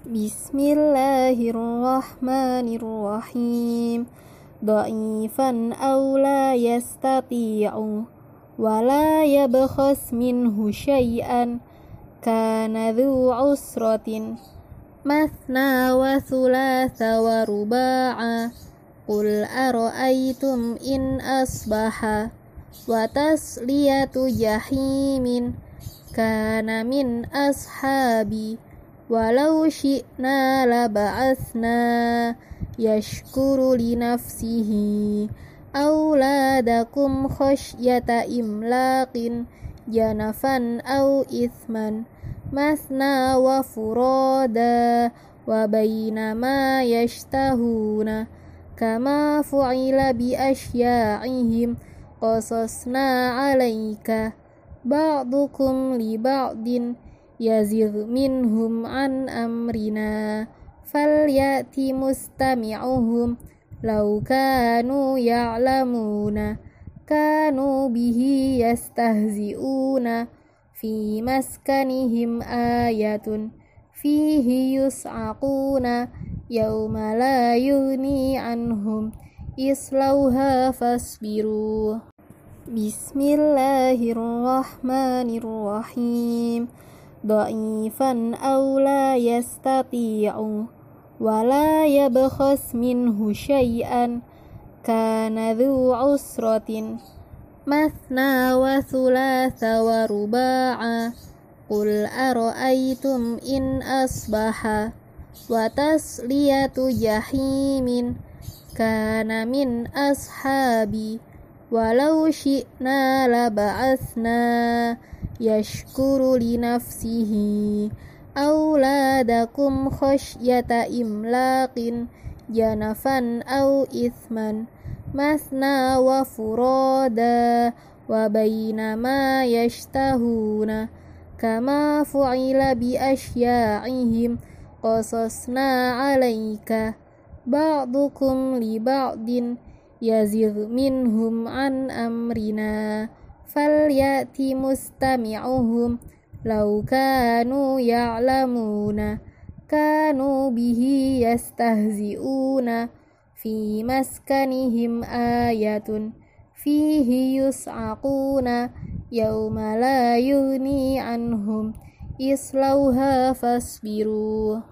Bismillahirrahmanirrahim. Da'ifan aw la yastati'u wa la yabkhas minhu syai'an. Kana dhu usratin mathna wa thulatha wa ruba'a. Qul ara'aytum in asbaha wa tasliyatu jahimin. Kana min ashabi walau syi'na la yashkuru li nafsihi awladakum khosyata imlaqin janafan au ithman masna wa furada wa bainama yashtahuna kama fu'ila bi asyaihim qasasna alaika ba'dukum li ba'din يزغ منهم عن أمرنا فليأت مستمعهم. لو كانوا يعلمون كانوا به يستهزئون. في مسكنهم آية فيه يصعقون. يوم لا يغني عنهم اصلوها فاصبروا. بسم الله الرحمن الرحيم. ضعيفا أو لا يستطيع ولا يبخس منه شيئا كان ذو عسرة مثنى وثلاث ورباعا قل أرأيتم إن أصبح وتسلية جحيم كان من أصحابي ولو شئنا لبعثنا يشكر لنفسه أولادكم خشية إملاق جنفا أو إثما مثنى وفرادا وبينما يشتهون كما فعل بأشياعهم قصصنا عليك بعضكم لبعض يزغ منهم عن أمرنا فليأت مستمعهم. لو كانوا يعلمون كانوا به يستهزئون. في مسكنهم آية فيه يصعقون. يوم لا يغني عنهم اصلوها فاصبروا.